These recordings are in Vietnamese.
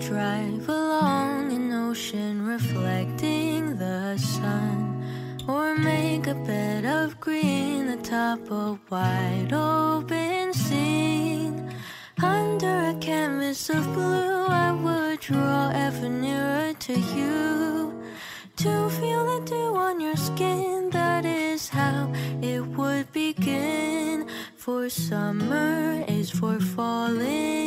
drive along an ocean reflecting the sun, or make a bed of green atop a wide open scene. Under a canvas of blue, I would draw ever nearer to you. To feel the dew on your skin, that is how it would begin. For summer is for falling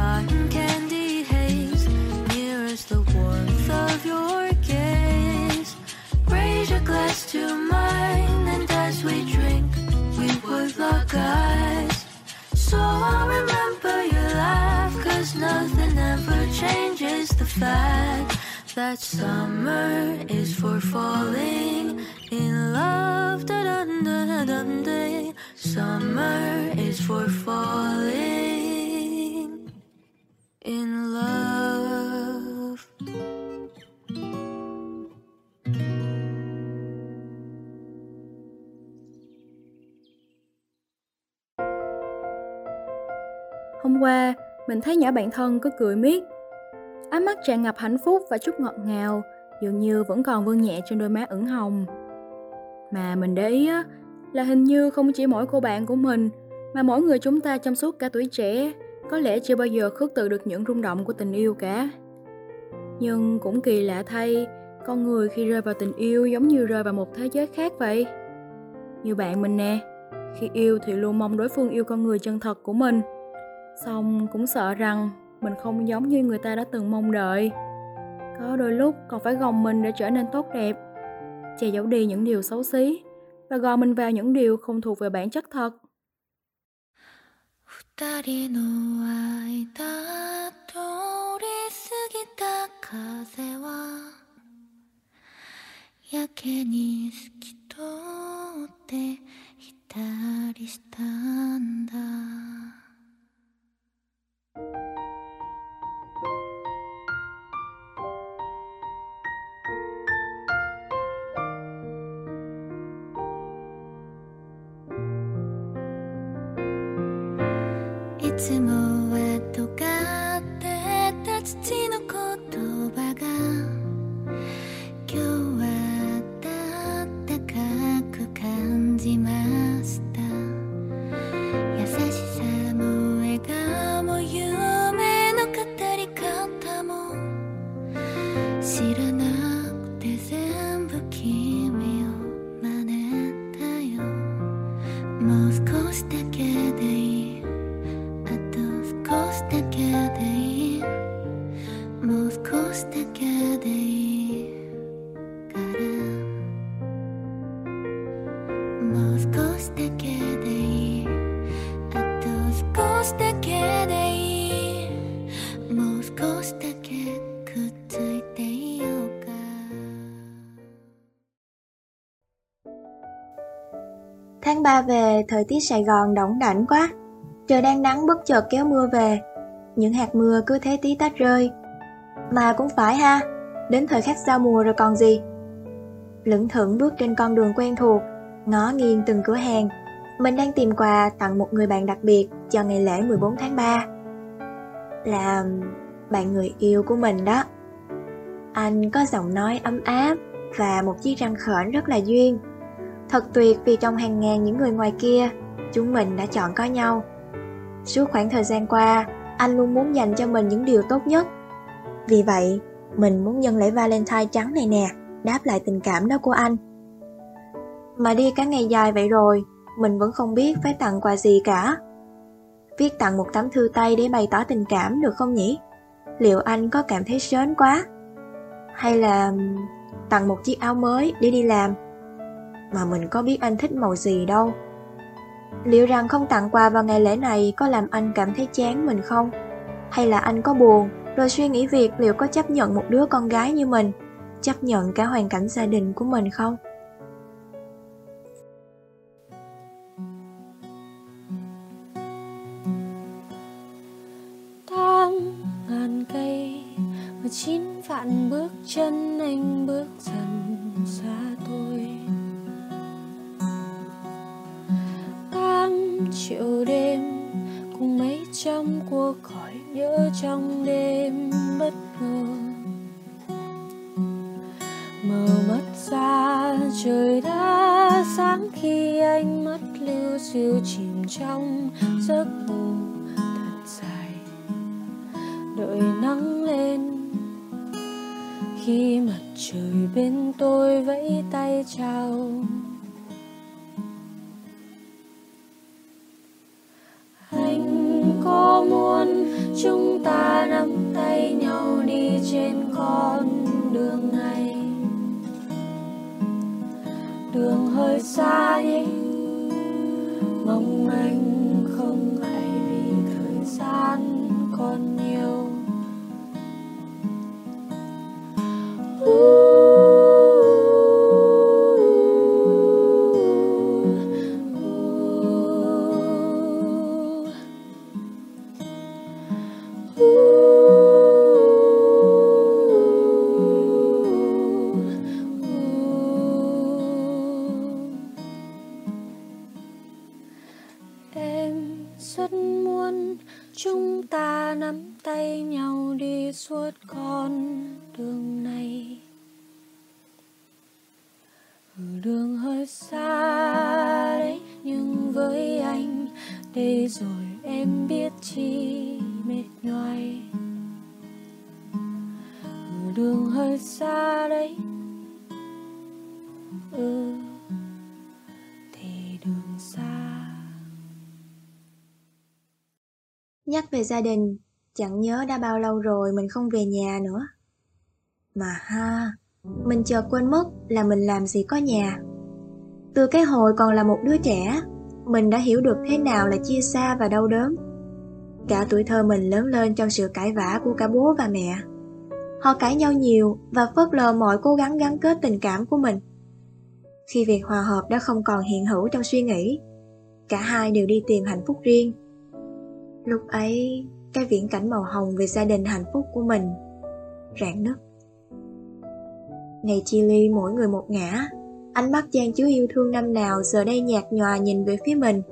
cotton candy haze mirrors the warmth of your gaze. Raise your glass to mine, and as we drink, we would lock eyes. So I'll remember your laugh, cause nothing ever changes the fact that summer is for falling in love. Da dun da dun day. Summer is for falling in love. Hôm qua, mình thấy nhỏ bạn thân cứ cười miết. Ánh mắt tràn ngập hạnh phúc và chút ngọt ngào, dường như vẫn còn vương nhẹ trên đôi má ửng hồng. Mà mình để ý á, là hình như không chỉ mỗi cô bạn của mình, mà mỗi người chúng ta trong suốt cả tuổi trẻ, có lẽ chưa bao giờ khước từ được những rung động của tình yêu cả. Nhưng cũng kỳ lạ thay, con người khi rơi vào tình yêu giống như rơi vào một thế giới khác vậy. Như bạn mình nè, khi yêu thì luôn mong đối phương yêu con người chân thật của mình. Xong cũng sợ rằng mình không giống như người ta đã từng mong đợi. Có đôi lúc còn phải gồng mình để trở nên tốt đẹp, che giấu đi những điều xấu xí và gò mình vào những điều không thuộc về bản chất thật. 二人の間通り過ぎた風はやけに透き通って光したんだ。tes mots. Về, thời tiết Sài Gòn đỏng đảnh quá. Trời đang nắng bất chợt kéo mưa về. Những hạt mưa cứ thế tí tách rơi. Mà cũng phải ha, đến thời khắc giao mùa rồi còn gì. Lững thững bước trên con đường quen thuộc, ngó nghiêng từng cửa hàng. Mình đang tìm quà tặng một người bạn đặc biệt cho ngày lễ 14 tháng 3. Là bạn người yêu của mình đó. Anh có giọng nói ấm áp và một chiếc răng khểnh rất là duyên. Thật tuyệt vì trong hàng ngàn những người ngoài kia, chúng mình đã chọn có nhau. Suốt khoảng thời gian qua, anh luôn muốn dành cho mình những điều tốt nhất. Vì vậy, mình muốn nhân lễ Valentine trắng này nè, đáp lại tình cảm đó của anh. Mà đi cả ngày dài vậy rồi, mình vẫn không biết phải tặng quà gì cả. Viết tặng một tấm thư tay để bày tỏ tình cảm được không nhỉ? Liệu anh có cảm thấy sớm quá? Hay là tặng một chiếc áo mới để đi làm? mà mình có biết anh thích màu gì đâu. Liệu rằng không tặng quà vào ngày lễ này có làm anh cảm thấy chán mình không? Hay là anh có buồn, rồi suy nghĩ việc liệu có chấp nhận một đứa con gái như mình, chấp nhận cả hoàn cảnh gia đình của mình không? Tháng ngàn cây và chín vạn bước chân anh bước dần xa. Về gia đình, chẳng nhớ đã bao lâu rồi mình không về nhà nữa. Mà ha, mình chợt quên mất là mình làm gì có nhà. Từ cái hồi còn là một đứa trẻ, mình đã hiểu được thế nào là chia xa và đau đớn. Cả tuổi thơ mình lớn lên trong sự cãi vã của cả bố và mẹ. Họ cãi nhau nhiều và phớt lờ mọi cố gắng gắn kết tình cảm của mình. Khi việc hòa hợp đã không còn hiện hữu trong suy nghĩ, cả hai đều đi tìm hạnh phúc riêng. Lúc ấy, cái viễn cảnh màu hồng về gia đình hạnh phúc của mình rạn nứt. Ngày chia ly mỗi người một ngã, ánh mắt Giang chứa yêu thương năm nào giờ đây nhạt nhòa nhìn về phía mình,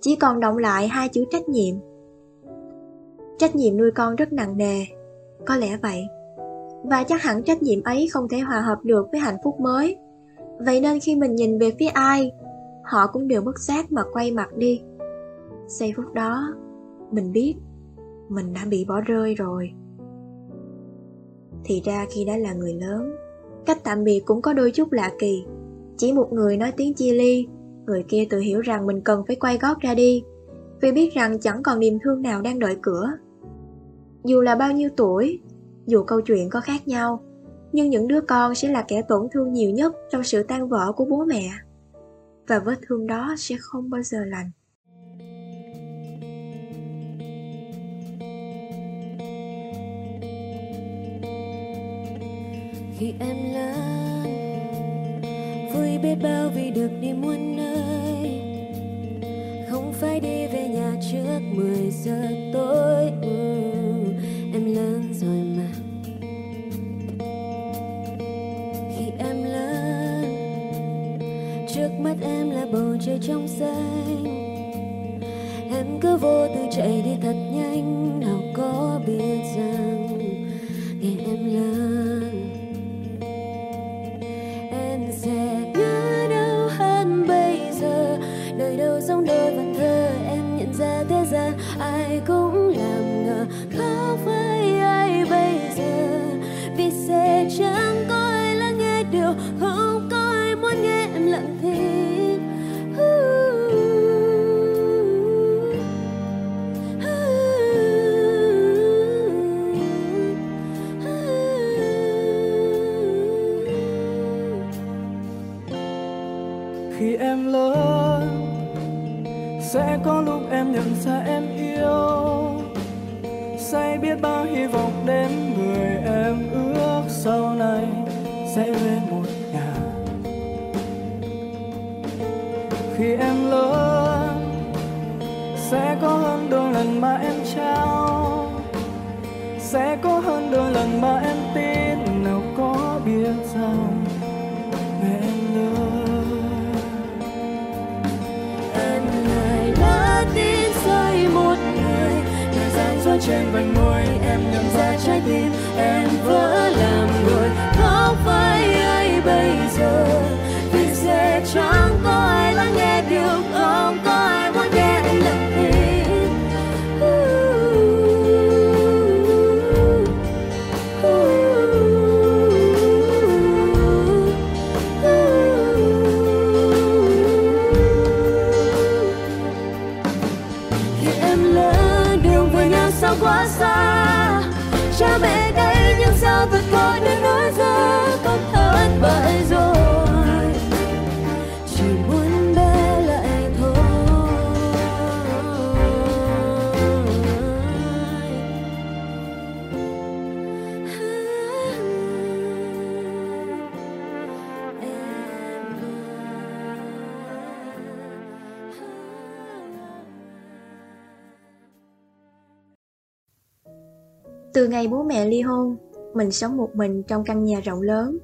chỉ còn động lại hai chữ trách nhiệm. Trách nhiệm nuôi con rất nặng nề, có lẽ vậy. Và chắc hẳn trách nhiệm ấy không thể hòa hợp được với hạnh phúc mới. Vậy nên khi mình nhìn về phía ai, họ cũng đều bất giác mà quay mặt đi. Giây phút đó, mình biết mình đã bị bỏ rơi rồi. Thì ra khi đã là người lớn, cách tạm biệt cũng có đôi chút lạ kỳ. Chỉ một người nói tiếng chia ly, người kia tự hiểu rằng mình cần phải quay gót ra đi, vì biết rằng chẳng còn niềm thương nào đang đợi cửa. Dù là bao nhiêu tuổi, dù câu chuyện có khác nhau, nhưng những đứa con sẽ là kẻ tổn thương nhiều nhất trong sự tan vỡ của bố mẹ. Và vết thương đó sẽ không bao giờ lành. Khi em lớn. Vui biết bao vì được đi muôn nơi. Không phải đi về nhà trước 10 giờ tối. Ừ, em lớn rồi mà. Khi em lớn trước mắt em là bầu trời trong xanh. Em cứ vô tư chạy đi thật nhanh nào có biết. Trên vành môi em nhận ra trái tim em vỡ rồi chỉ muốn bé lại thôi Từ ngày bố mẹ ly hôn, mình sống một mình trong căn nhà rộng lớn.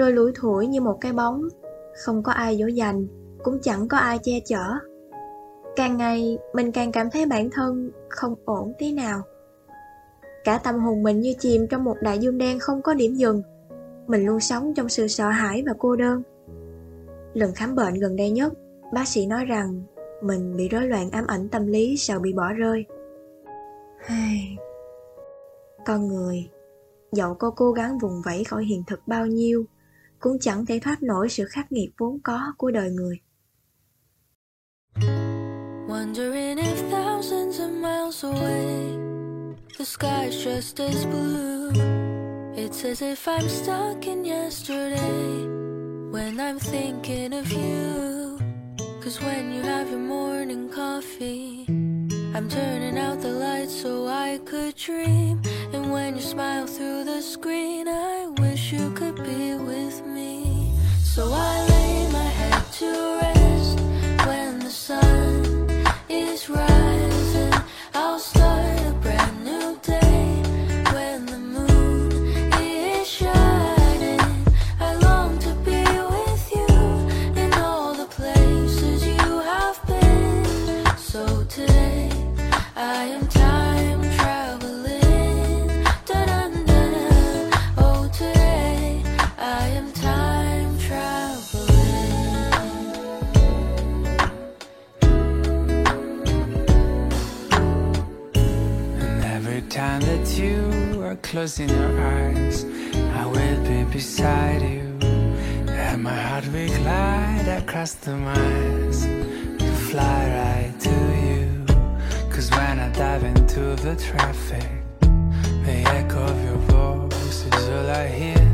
Rồi lủi thủi như một cái bóng, không có ai dỗ dành, cũng chẳng có ai che chở. Càng ngày, mình càng cảm thấy bản thân không ổn tí nào. Cả tâm hồn mình như chìm trong một đại dương đen không có điểm dừng. Mình luôn sống trong sự sợ hãi và cô đơn. Lần khám bệnh gần đây nhất, bác sĩ nói rằng mình bị rối loạn ám ảnh tâm lý sợ bị bỏ rơi. Con người, dẫu có cố gắng vùng vẫy khỏi hiện thực bao nhiêu, cũng chẳng thể thoát nổi sự khắc nghiệt vốn có của đời người. Wondering if thousands of miles away, the sky's just as blue. It's as if I'm stuck in yesterday when I'm thinking of you. Cause when you have your morning coffee, I'm turning out the lights so I could dream. And when you smile through the screen, I be with me. So I closing your eyes, I will be beside you. And my heart will glide across the miles to fly right to you. Cause when I dive into the traffic, the echo of your voice is all I hear.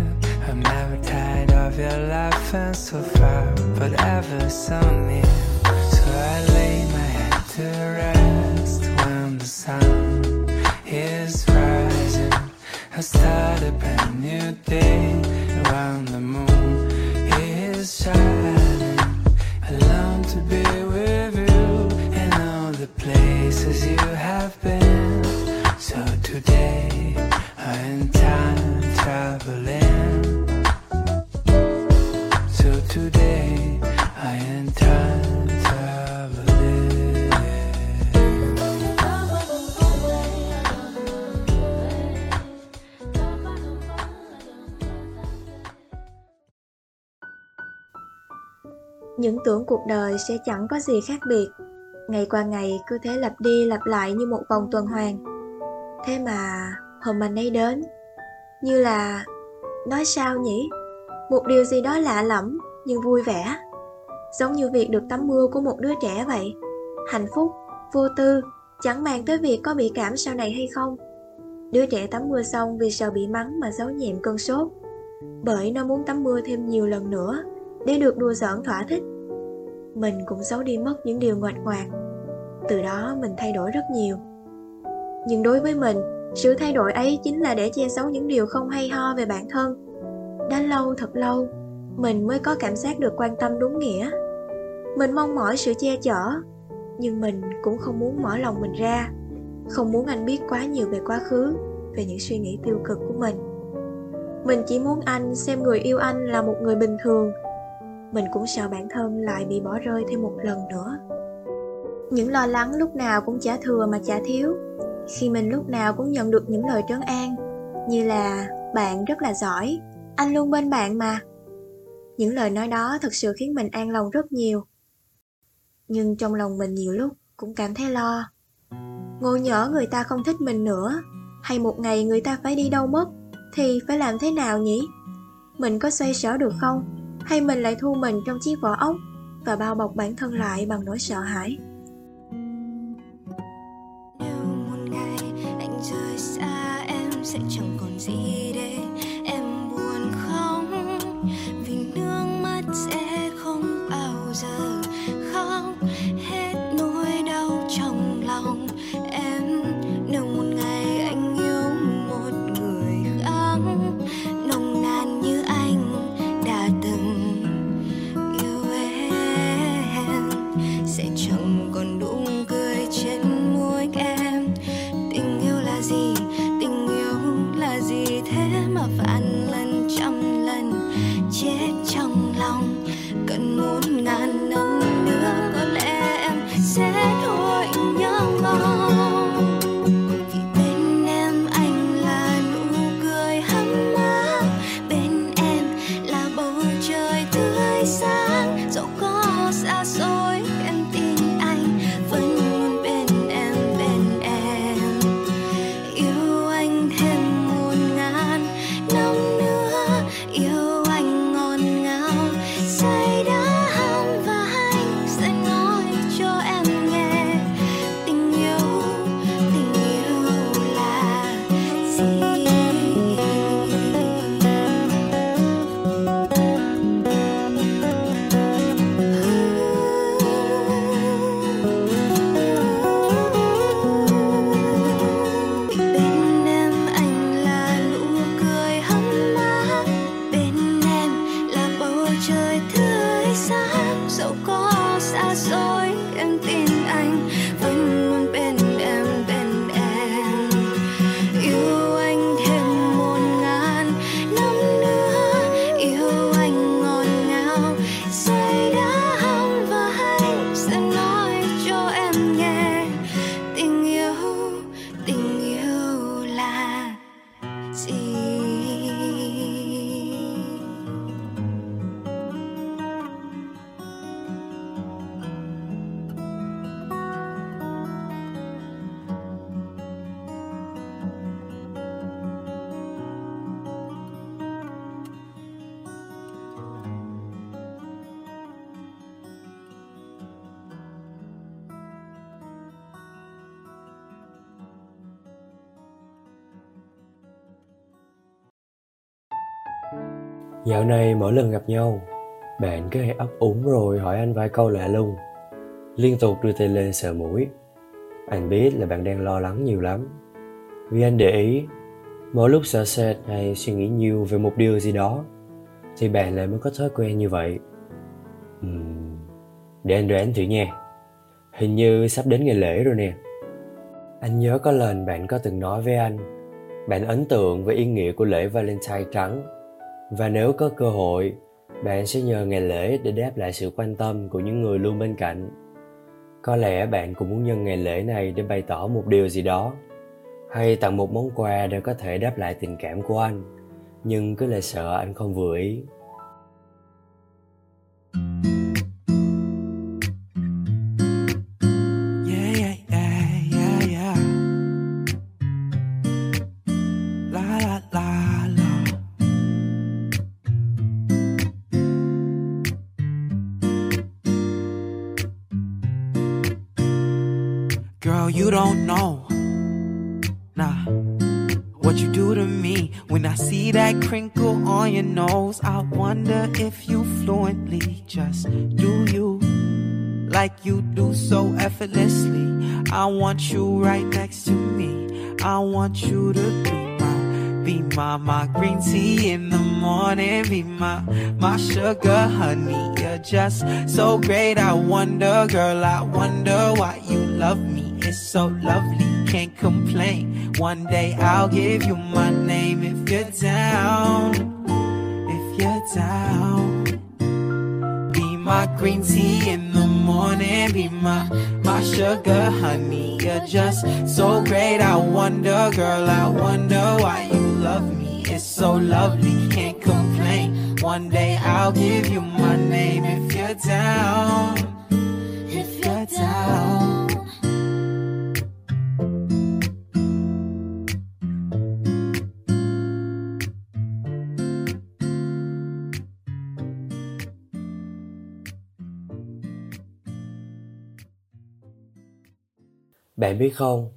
I'm never tired of your laughing so far, but ever so near. So I lay my head to I start a brand new day around the moon is shining. Những tưởng cuộc đời sẽ chẳng có gì khác biệt. Ngày qua ngày cứ thế lặp đi lặp lại như một vòng tuần hoàn. Thế mà hôm anh ấy đến, như là nói sao nhỉ? Một điều gì đó lạ lẫm nhưng vui vẻ. Giống như việc được tắm mưa của một đứa trẻ vậy. Hạnh phúc, vô tư, chẳng màng tới việc có bị cảm sau này hay không. Đứa trẻ tắm mưa xong vì sợ bị mắng mà giấu nhẹm cơn sốt. Bởi nó muốn tắm mưa thêm nhiều lần nữa để được đùa giỡn thỏa thích. Mình cũng giấu đi mất những điều ngoạch ngoạc. Từ đó mình thay đổi rất nhiều. Nhưng đối với mình, sự thay đổi ấy chính là để che giấu những điều không hay ho về bản thân. Đã lâu thật lâu, mình mới có cảm giác được quan tâm đúng nghĩa. Mình mong mỏi sự che chở, nhưng mình cũng không muốn mở lòng mình ra. Không muốn anh biết quá nhiều về quá khứ, về những suy nghĩ tiêu cực của mình mình chỉ muốn anh xem người yêu anh là một người bình thường mình cũng sợ bản thân lại bị bỏ rơi thêm một lần nữa. Những lo lắng lúc nào cũng chả thừa mà chả thiếu. Khi mình lúc nào cũng nhận được những lời trấn an, như là, bạn rất là giỏi, anh luôn bên bạn mà. Những lời nói đó thật sự khiến mình an lòng rất nhiều. Nhưng trong lòng mình nhiều lúc cũng cảm thấy lo. Ngồi nhỡ người ta không thích mình nữa, hay một ngày người ta phải đi đâu mất, thì phải làm thế nào nhỉ? Mình có xoay sở được không? Hay mình lại thu mình trong chiếc vỏ ốc và bao bọc bản thân lại bằng nỗi sợ hãi? Nếu một ngày anh rời xa em sẽ chẳng còn gì. Dạo này mỗi lần gặp nhau, bạn cứ hay ấp úng rồi hỏi anh vài câu lạ lùng. Liên tục đưa tay lên sờ mũi. Anh biết là bạn đang lo lắng nhiều lắm. Vì anh để ý, mỗi lúc sợ sệt hay suy nghĩ nhiều về một điều gì đó, thì bạn lại mới có thói quen như vậy. Uhm, để anh đoán thử nha. Hình như sắp đến ngày lễ rồi nè. Anh nhớ có lần bạn có từng nói với anh, bạn ấn tượng với ý nghĩa của lễ Valentine trắng và nếu có cơ hội, bạn sẽ nhờ ngày lễ để đáp lại sự quan tâm của những người luôn bên cạnh. Có lẽ bạn cũng muốn nhân ngày lễ này để bày tỏ một điều gì đó, hay tặng một món quà để có thể đáp lại tình cảm của anh. Nhưng cứ lại sợ anh không vừa ý. If you fluently just do you like you do so effortlessly. I want you right next to me. I want you to be my, be my, my green tea in the morning. Be my, my sugar honey. You're just so great. I wonder, girl, I wonder why you love me. It's so lovely. can't complain. One day I'll give you my name if you're down. You're down. Be my green tea in the morning. Be my, my sugar honey. You're just so great. I wonder, girl, I wonder why you love me. It's so lovely, can't complain. One day I'll give you my name if you're down. If you're down. Bạn biết không,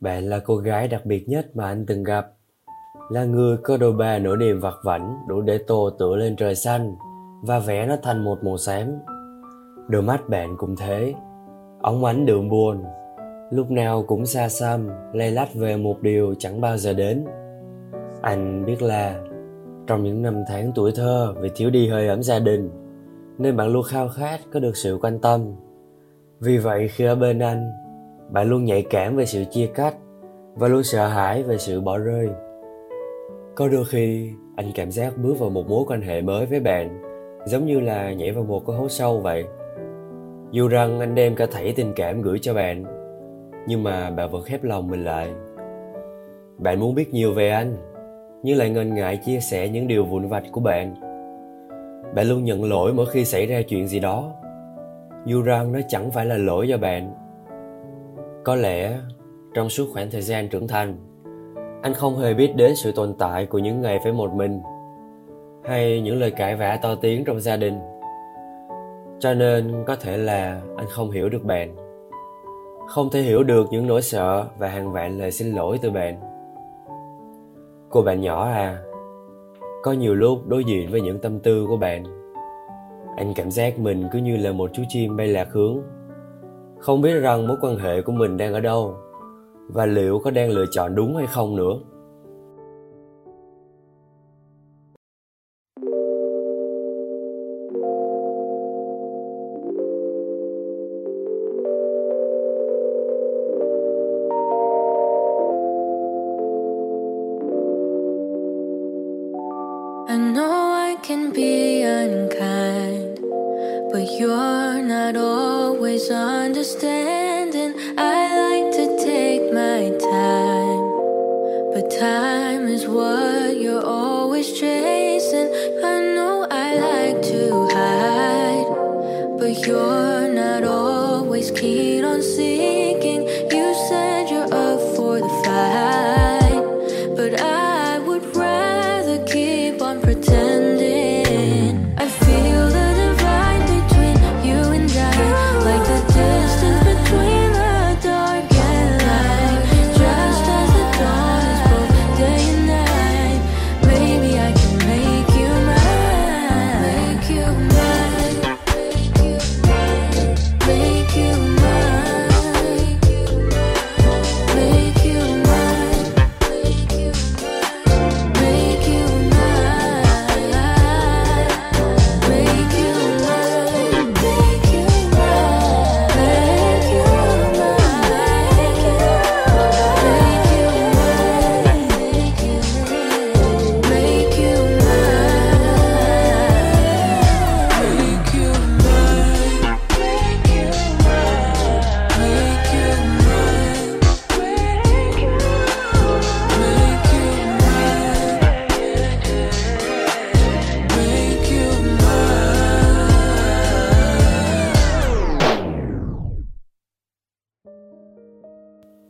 bạn là cô gái đặc biệt nhất mà anh từng gặp. Là người có đôi ba nỗi niềm vặt vảnh đủ để tô tựa lên trời xanh và vẽ nó thành một màu xám. Đôi mắt bạn cũng thế, ống ánh đượm buồn, lúc nào cũng xa xăm, lay lách về một điều chẳng bao giờ đến. Anh biết là trong những năm tháng tuổi thơ vì thiếu đi hơi ấm gia đình, nên bạn luôn khao khát có được sự quan tâm. Vì vậy khi ở bên anh, bạn luôn nhạy cảm về sự chia cách và luôn sợ hãi về sự bỏ rơi. Có đôi khi, anh cảm giác bước vào một mối quan hệ mới với bạn, giống như là nhảy vào một cái hố sâu vậy. Dù rằng anh đem cả thảy tình cảm gửi cho bạn, nhưng mà bạn vẫn khép lòng mình lại. Bạn muốn biết nhiều về anh, nhưng lại ngần ngại chia sẻ những điều vụn vặt của bạn. Bạn luôn nhận lỗi mỗi khi xảy ra chuyện gì đó, dù rằng nó chẳng phải là lỗi do bạn có lẽ trong suốt khoảng thời gian trưởng thành, anh không hề biết đến sự tồn tại của những ngày phải một mình hay những lời cãi vã to tiếng trong gia đình. Cho nên có thể là anh không hiểu được bạn, không thể hiểu được những nỗi sợ và hàng vạn lời xin lỗi từ bạn. Cô bạn nhỏ à có nhiều lúc đối diện với những tâm tư của bạn, anh cảm giác mình cứ như là một chú chim bay lạc hướng không biết rằng mối quan hệ của mình đang ở đâu và liệu có đang lựa chọn đúng hay không nữa. Always chasing. I know I like to hide, but you're not always keen on seeking.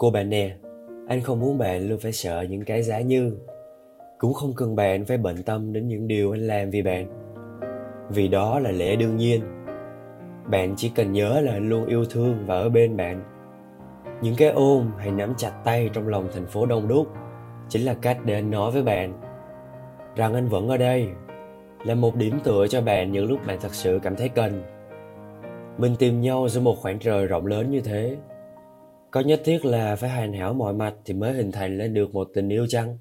Cô bạn nè, anh không muốn bạn luôn phải sợ những cái giá như. Cũng không cần bạn phải bận tâm đến những điều anh làm vì bạn vì đó là lẽ đương nhiên. Bạn chỉ cần nhớ là anh luôn yêu thương và ở bên bạn những cái ôm hay nắm chặt tay trong lòng thành phố đông đúc chính là cách để anh nói với bạn rằng anh vẫn ở đây là một điểm tựa cho bạn những lúc bạn thật sự cảm thấy cần. Mình tìm nhau giữa một khoảng trời rộng lớn như thế có nhất thiết là phải hoàn hảo mọi mặt thì mới hình thành lên được một tình yêu chăng?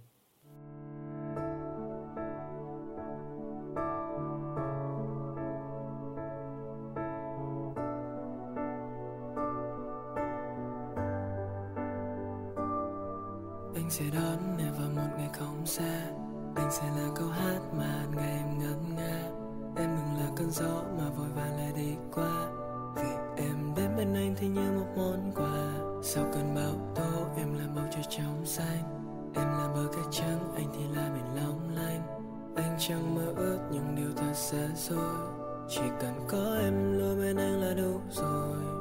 Anh sẽ đón em vào một ngày không xa. Anh sẽ là câu hát mà ngày em ngân nga em đừng là cơn gió mà vội vàng lại đi qua. Vì em đến bên anh thì như một món quà sau cơn bão tố em là bầu trời trong xanh? Em là bờ cát trắng, anh thì là biển long lanh. Anh chẳng mơ ước những điều thật xa xôi chỉ cần có em luôn bên anh là đủ rồi.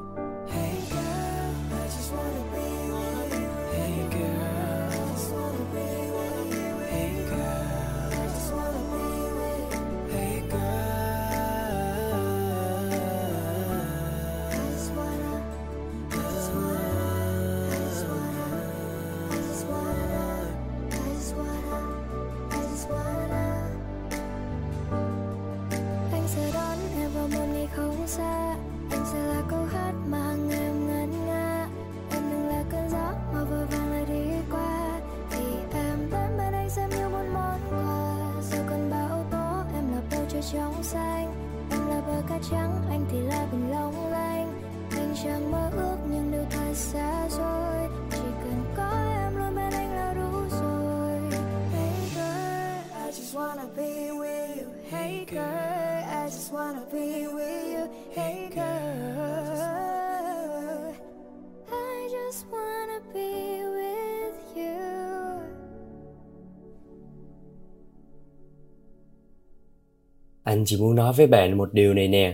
Anh chỉ muốn nói với bạn một điều này nè.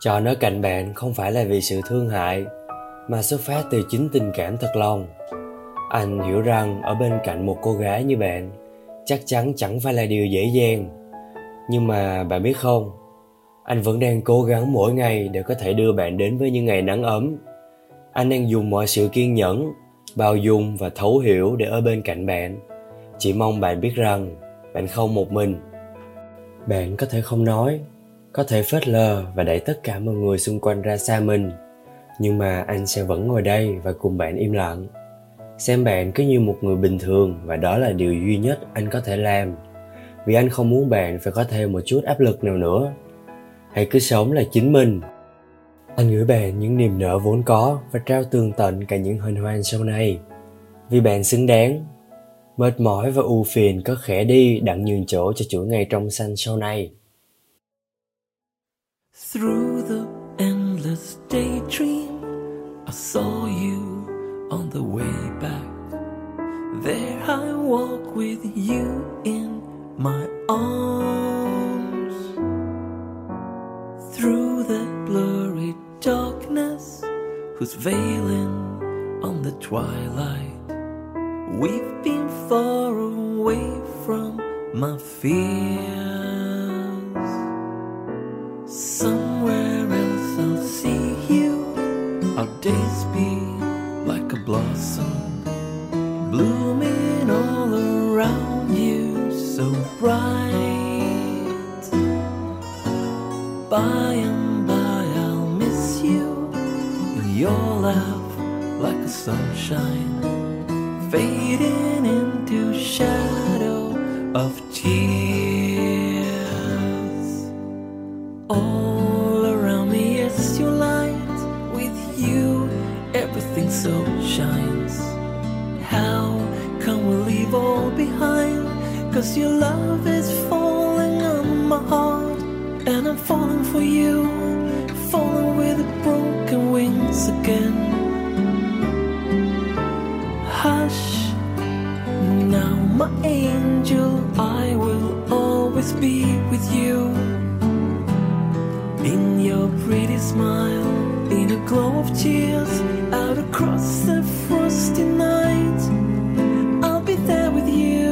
Cho nó cạnh bạn không phải là vì sự thương hại, mà xuất phát từ chính tình cảm thật lòng. Anh hiểu rằng ở bên cạnh một cô gái như bạn, chắc chắn chẳng phải là điều dễ dàng. Nhưng mà bạn biết không, anh vẫn đang cố gắng mỗi ngày để có thể đưa bạn đến với những ngày nắng ấm. Anh đang dùng mọi sự kiên nhẫn, bao dung và thấu hiểu để ở bên cạnh bạn. Chỉ mong bạn biết rằng bạn không một mình bạn có thể không nói, có thể phớt lờ và đẩy tất cả mọi người xung quanh ra xa mình. Nhưng mà anh sẽ vẫn ngồi đây và cùng bạn im lặng. Xem bạn cứ như một người bình thường và đó là điều duy nhất anh có thể làm. Vì anh không muốn bạn phải có thêm một chút áp lực nào nữa. Hãy cứ sống là chính mình. Anh gửi bạn những niềm nở vốn có và trao tường tận cả những hình hoan sau này. Vì bạn xứng đáng mệt mỏi và ưu phiền có khẽ đi đặng nhường chỗ cho chuỗi ngày trong xanh sau này Through the endless daydream, I saw you on the way back. There I walk with you in my arms. Through the blurry darkness, who's veiling on the twilight. We've been far away from my fears. Somewhere else I'll see you. Our days be like a blossom, blooming all around you, so bright. By and by I'll miss you, and your laugh like a sunshine, fading into shadow of tears. All around me is your light. With you, everything so be with you. In your pretty smile, in a glow of tears, out across the frosty night, I'll be there with you.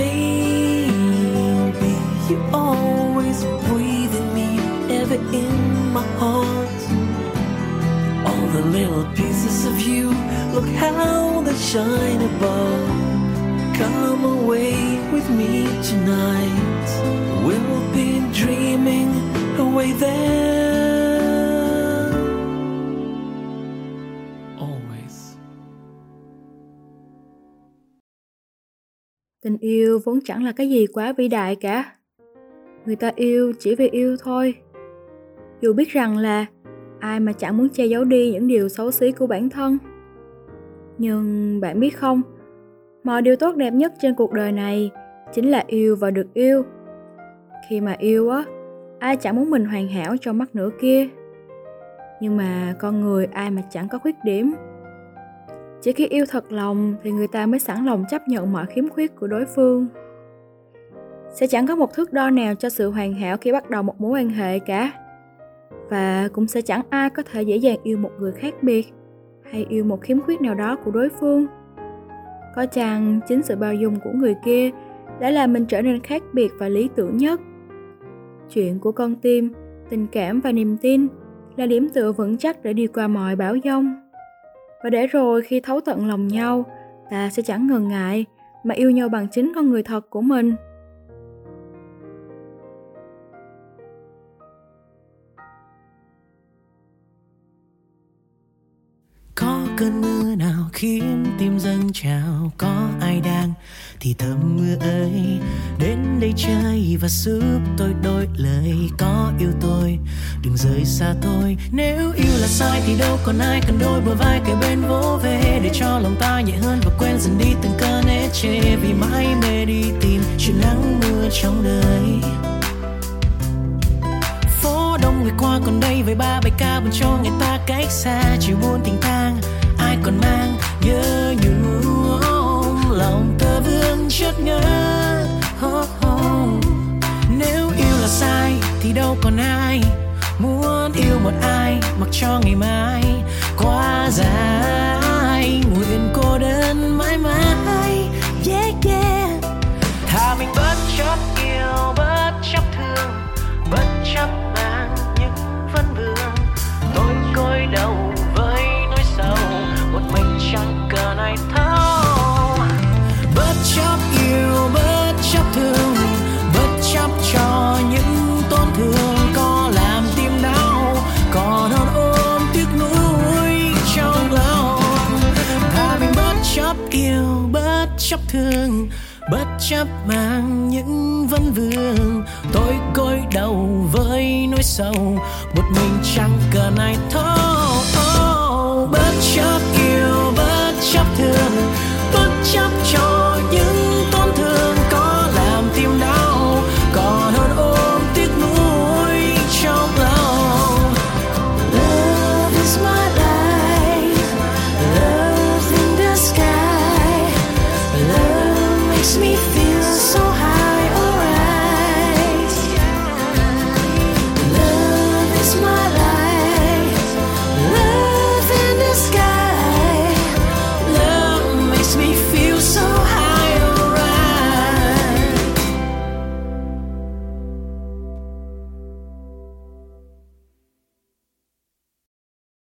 Maybe you always breathe in me, ever in my heart. All the little pieces of you, look how they shine above. Come away with me tonight. We'll be dreaming away there. Always. Tình yêu vốn chẳng là cái gì quá vĩ đại cả. Người ta yêu chỉ vì yêu thôi. Dù biết rằng là ai mà chẳng muốn che giấu đi những điều xấu xí của bản thân. nhưng bạn biết không mọi điều tốt đẹp nhất trên cuộc đời này chính là yêu và được yêu. Khi mà yêu á, ai chẳng muốn mình hoàn hảo trong mắt nửa kia. Nhưng mà con người ai mà chẳng có khuyết điểm. Chỉ khi yêu thật lòng thì người ta mới sẵn lòng chấp nhận mọi khiếm khuyết của đối phương. Sẽ chẳng có một thước đo nào cho sự hoàn hảo khi bắt đầu một mối quan hệ cả. Và cũng sẽ chẳng ai có thể dễ dàng yêu một người khác biệt hay yêu một khiếm khuyết nào đó của đối phương có chăng chính sự bao dung của người kia đã làm mình trở nên khác biệt và lý tưởng nhất? Chuyện của con tim, tình cảm và niềm tin là điểm tựa vững chắc để đi qua mọi bão giông. Và để rồi khi thấu tận lòng nhau, ta sẽ chẳng ngần ngại mà yêu nhau bằng chính con người thật của mình. Cơn mưa nào khiến tim dâng trào, có ai đang thì thầm mưa ơi. Đến đây chơi và giúp tôi đôi lời, có yêu tôi, đừng rời xa tôi. Nếu yêu là sai thì đâu còn ai cần đôi bờ vai kề bên vỗ về để cho lòng ta nhẹ hơn và quên dần đi từng cơn ế chê vì mãi mê đi tìm chuyện nắng mưa trong đời. Phố đông người qua còn đây với ba bài ca buồn cho người ta cách xa chỉ buồn tình tang ai còn mang nhớ nhung lòng ta vương chất ngỡ oh, oh. nếu yêu là sai thì đâu còn ai muốn yêu một ai mặc cho ngày mai. Quá dài nguyện cô đơn mãi mãi. Yeah yeah. Thà mình bất chấp yêu bất chấp thương bất chấp mang những vấn vương. Tôi côi đầu thương bất chấp mang những vấn vương. Tôi côi đầu với nỗi sầu một mình chẳng cần ai thấu oh, bất chấp yêu bất chấp thương bất chấp cho